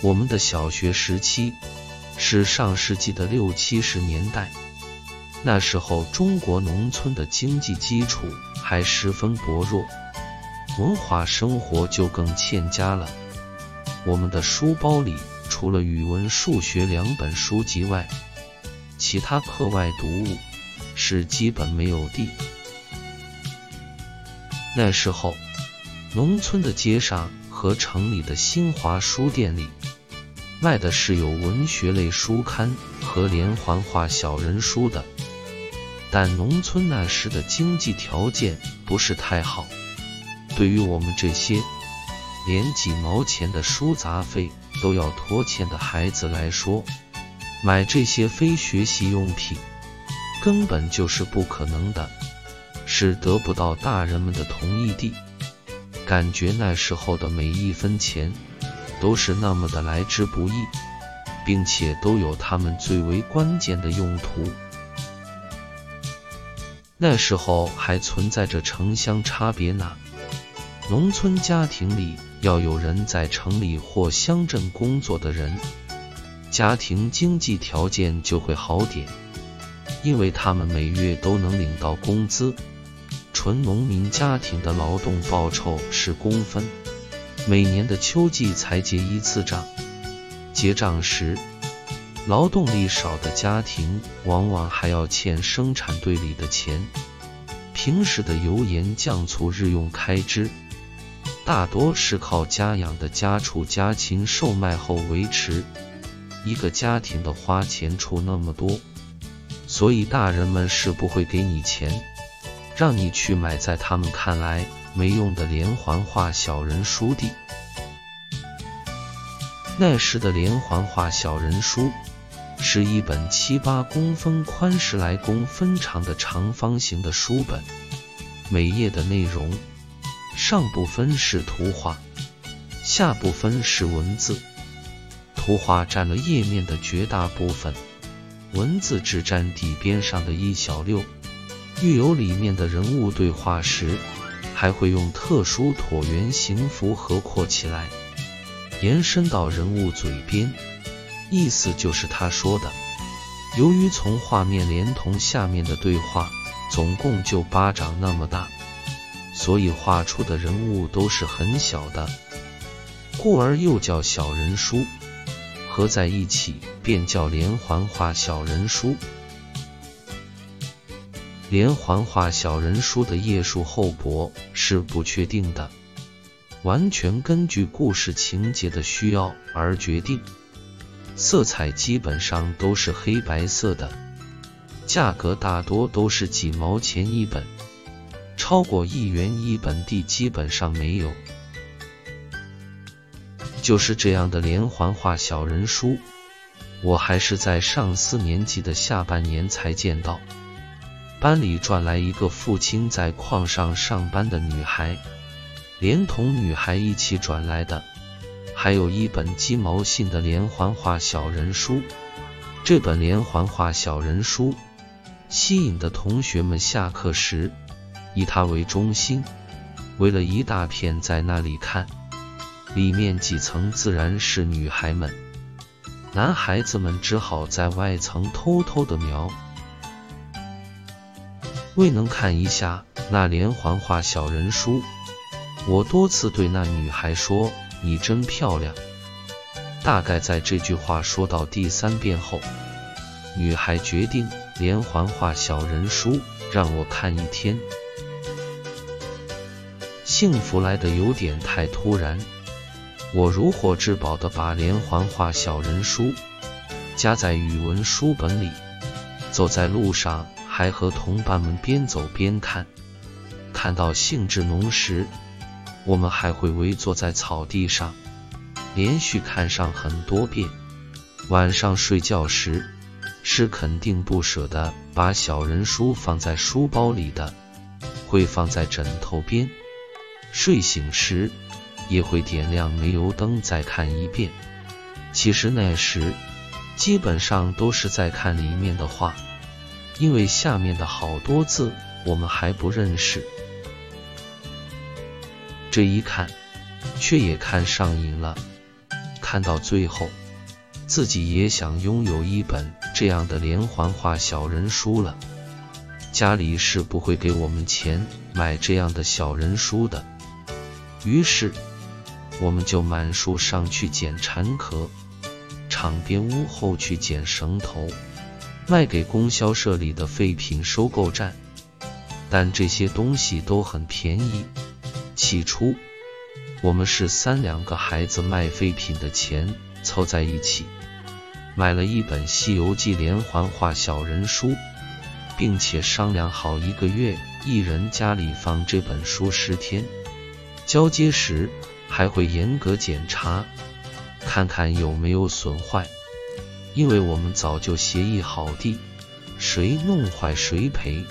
我们的小学时期是上世纪的六七十年代，那时候中国农村的经济基础还十分薄弱，文化生活就更欠佳了。我们的书包里除了语文、数学两本书籍外，其他课外读物是基本没有的。那时候，农村的街上和城里的新华书店里卖的是有文学类书刊和连环画小人书的。但农村那时的经济条件不是太好，对于我们这些连几毛钱的书杂费都要拖欠的孩子来说，买这些非学习用品根本就是不可能的。是得不到大人们的同意的，感觉那时候的每一分钱都是那么的来之不易，并且都有他们最为关键的用途。那时候还存在着城乡差别呢，农村家庭里要有人在城里或乡镇工作的人，家庭经济条件就会好点，因为他们每月都能领到工资。纯农民家庭的劳动报酬是工分，每年的秋季才结一次账。结账时，劳动力少的家庭往往还要欠生产队里的钱。平时的油盐酱醋日用开支，大多是靠家养的家畜家禽售卖后维持。一个家庭的花钱出那么多，所以大人们是不会给你钱。让你去买在他们看来没用的连环画小人书的。那时的连环画小人书是一本七八公分宽、十来公分长的长方形的书本，每页的内容上部分是图画，下部分是文字。图画占了页面的绝大部分，文字只占底边上的一小溜。遇有里面的人物对话时，还会用特殊椭圆形符合括起来，延伸到人物嘴边，意思就是他说的。由于从画面连同下面的对话总共就巴掌那么大，所以画出的人物都是很小的，故而又叫小人书，合在一起便叫连环画小人书。连环画小人书的页数厚薄是不确定的，完全根据故事情节的需要而决定。色彩基本上都是黑白色的，价格大多都是几毛钱一本，超过一元一本的基本上没有。就是这样的连环画小人书，我还是在上四年级的下半年才见到。班里转来一个父亲在矿上上班的女孩，连同女孩一起转来的，还有一本鸡毛信的连环画小人书。这本连环画小人书吸引的同学们下课时以它为中心，围了一大片在那里看。里面几层自然是女孩们，男孩子们只好在外层偷偷的瞄。未能看一下那连环画小人书，我多次对那女孩说：“你真漂亮。”大概在这句话说到第三遍后，女孩决定连环画小人书让我看一天。幸福来的有点太突然，我如获至宝的把连环画小人书夹在语文书本里，走在路上。还和同伴们边走边看，看到兴致浓时，我们还会围坐在草地上，连续看上很多遍。晚上睡觉时，是肯定不舍得把小人书放在书包里的，会放在枕头边。睡醒时，也会点亮煤油灯再看一遍。其实那时，基本上都是在看里面的画。因为下面的好多字我们还不认识，这一看却也看上瘾了。看到最后，自己也想拥有一本这样的连环画小人书了。家里是不会给我们钱买这样的小人书的。于是，我们就满树上去捡蝉壳，场边屋后去捡绳头，卖给供销社里的废品收购站。但这些东西都很便宜。起初，我们是三两个孩子卖废品的钱凑在一起，买了一本《西游记》连环画小人书，并且商量好一个月一人家里放这本书十天，交接时还会严格检查，看看有没有损坏。因为我们早就协议好的，谁弄坏谁赔。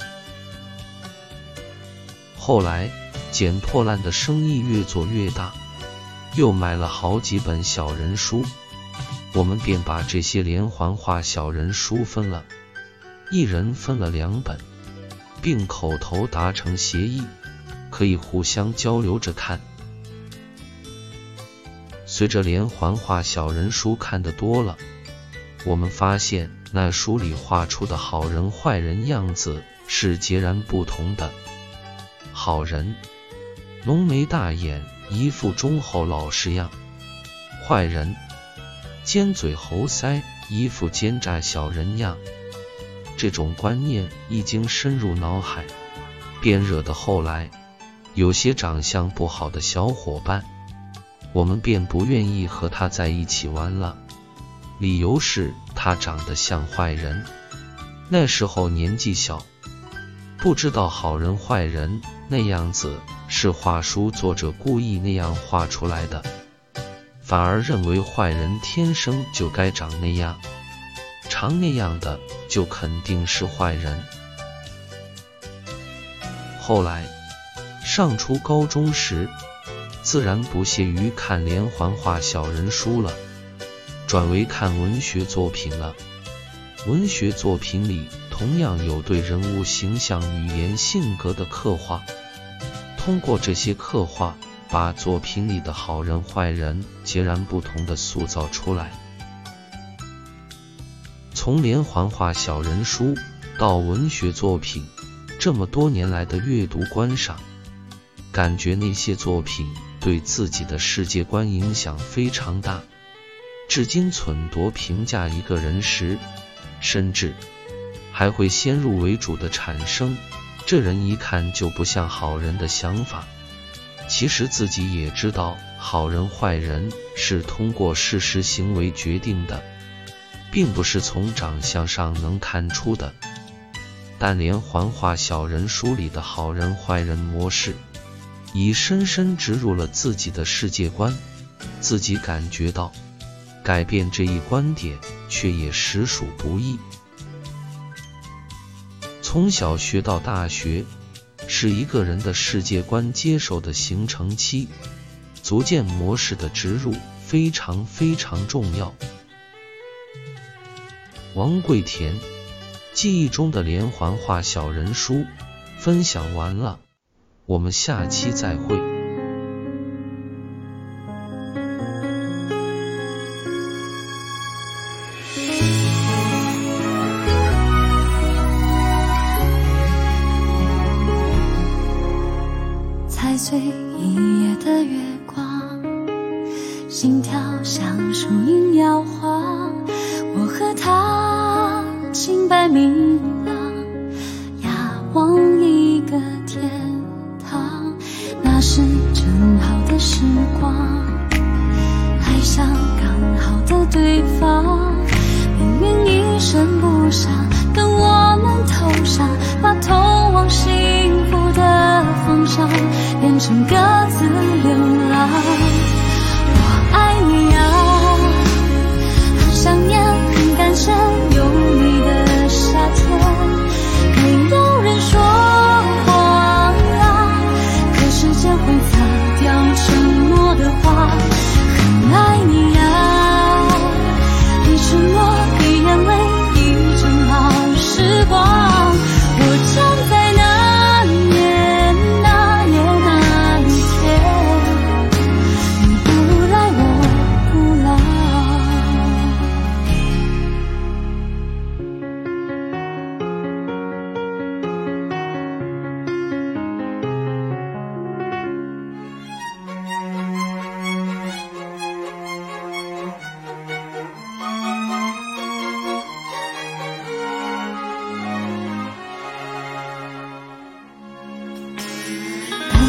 后来，捡破烂的生意越做越大，又买了好几本小人书，我们便把这些连环画小人书分了，一人分了两本，并口头达成协议，可以互相交流着看。随着连环画小人书看得多了，我们发现那书里画出的好人坏人样子是截然不同的。好人，浓眉大眼，一副忠厚老实样；坏人，尖嘴猴腮，一副奸诈小人样。这种观念一经深入脑海，便惹得后来有些长相不好的小伙伴，我们便不愿意和他在一起玩了。理由是他长得像坏人。那时候年纪小。不知道好人坏人那样子是画书作者故意那样画出来的，反而认为坏人天生就该长那样，长那样的就肯定是坏人。后来上初高中时，自然不屑于看连环画小人书了，转为看文学作品了。文学作品里。同样有对人物形象、语言、性格的刻画，通过这些刻画，把作品里的好人坏人截然不同的塑造出来。从连环画小人书到文学作品，这么多年来的阅读观赏，感觉那些作品对自己的世界观影响非常大。至今忖度评价一个人时，甚至。还会先入为主的产生，这人一看就不像好人的想法。其实自己也知道，好人坏人是通过事实行为决定的，并不是从长相上能看出的。但连环画小人书里的好人坏人模式，已深深植入了自己的世界观，自己感觉到改变这一观点，却也实属不易。从小学到大学，是一个人的世界观接受的形成期，足见模式的植入非常非常重要。王贵田记忆中的连环画小人书分享完了，我们下期再会。清白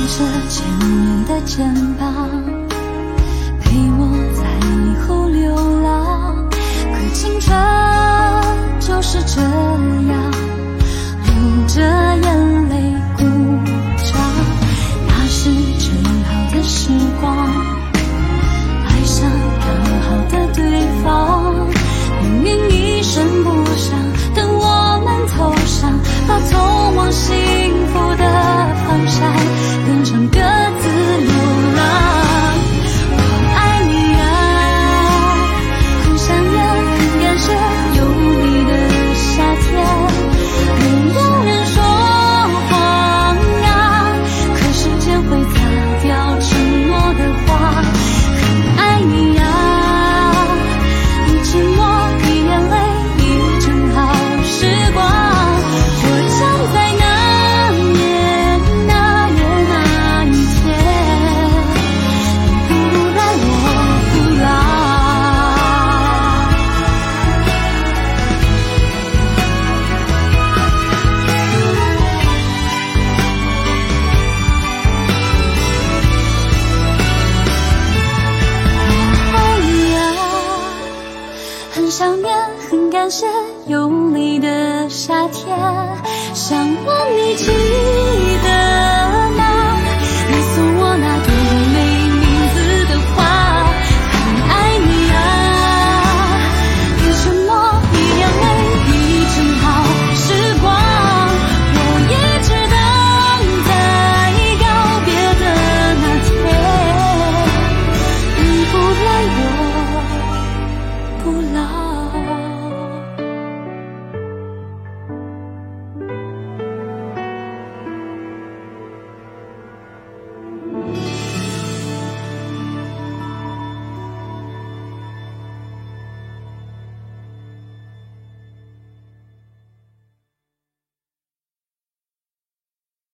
着千年的肩膀陪我在以后流浪。可青春就是这样留着想问你情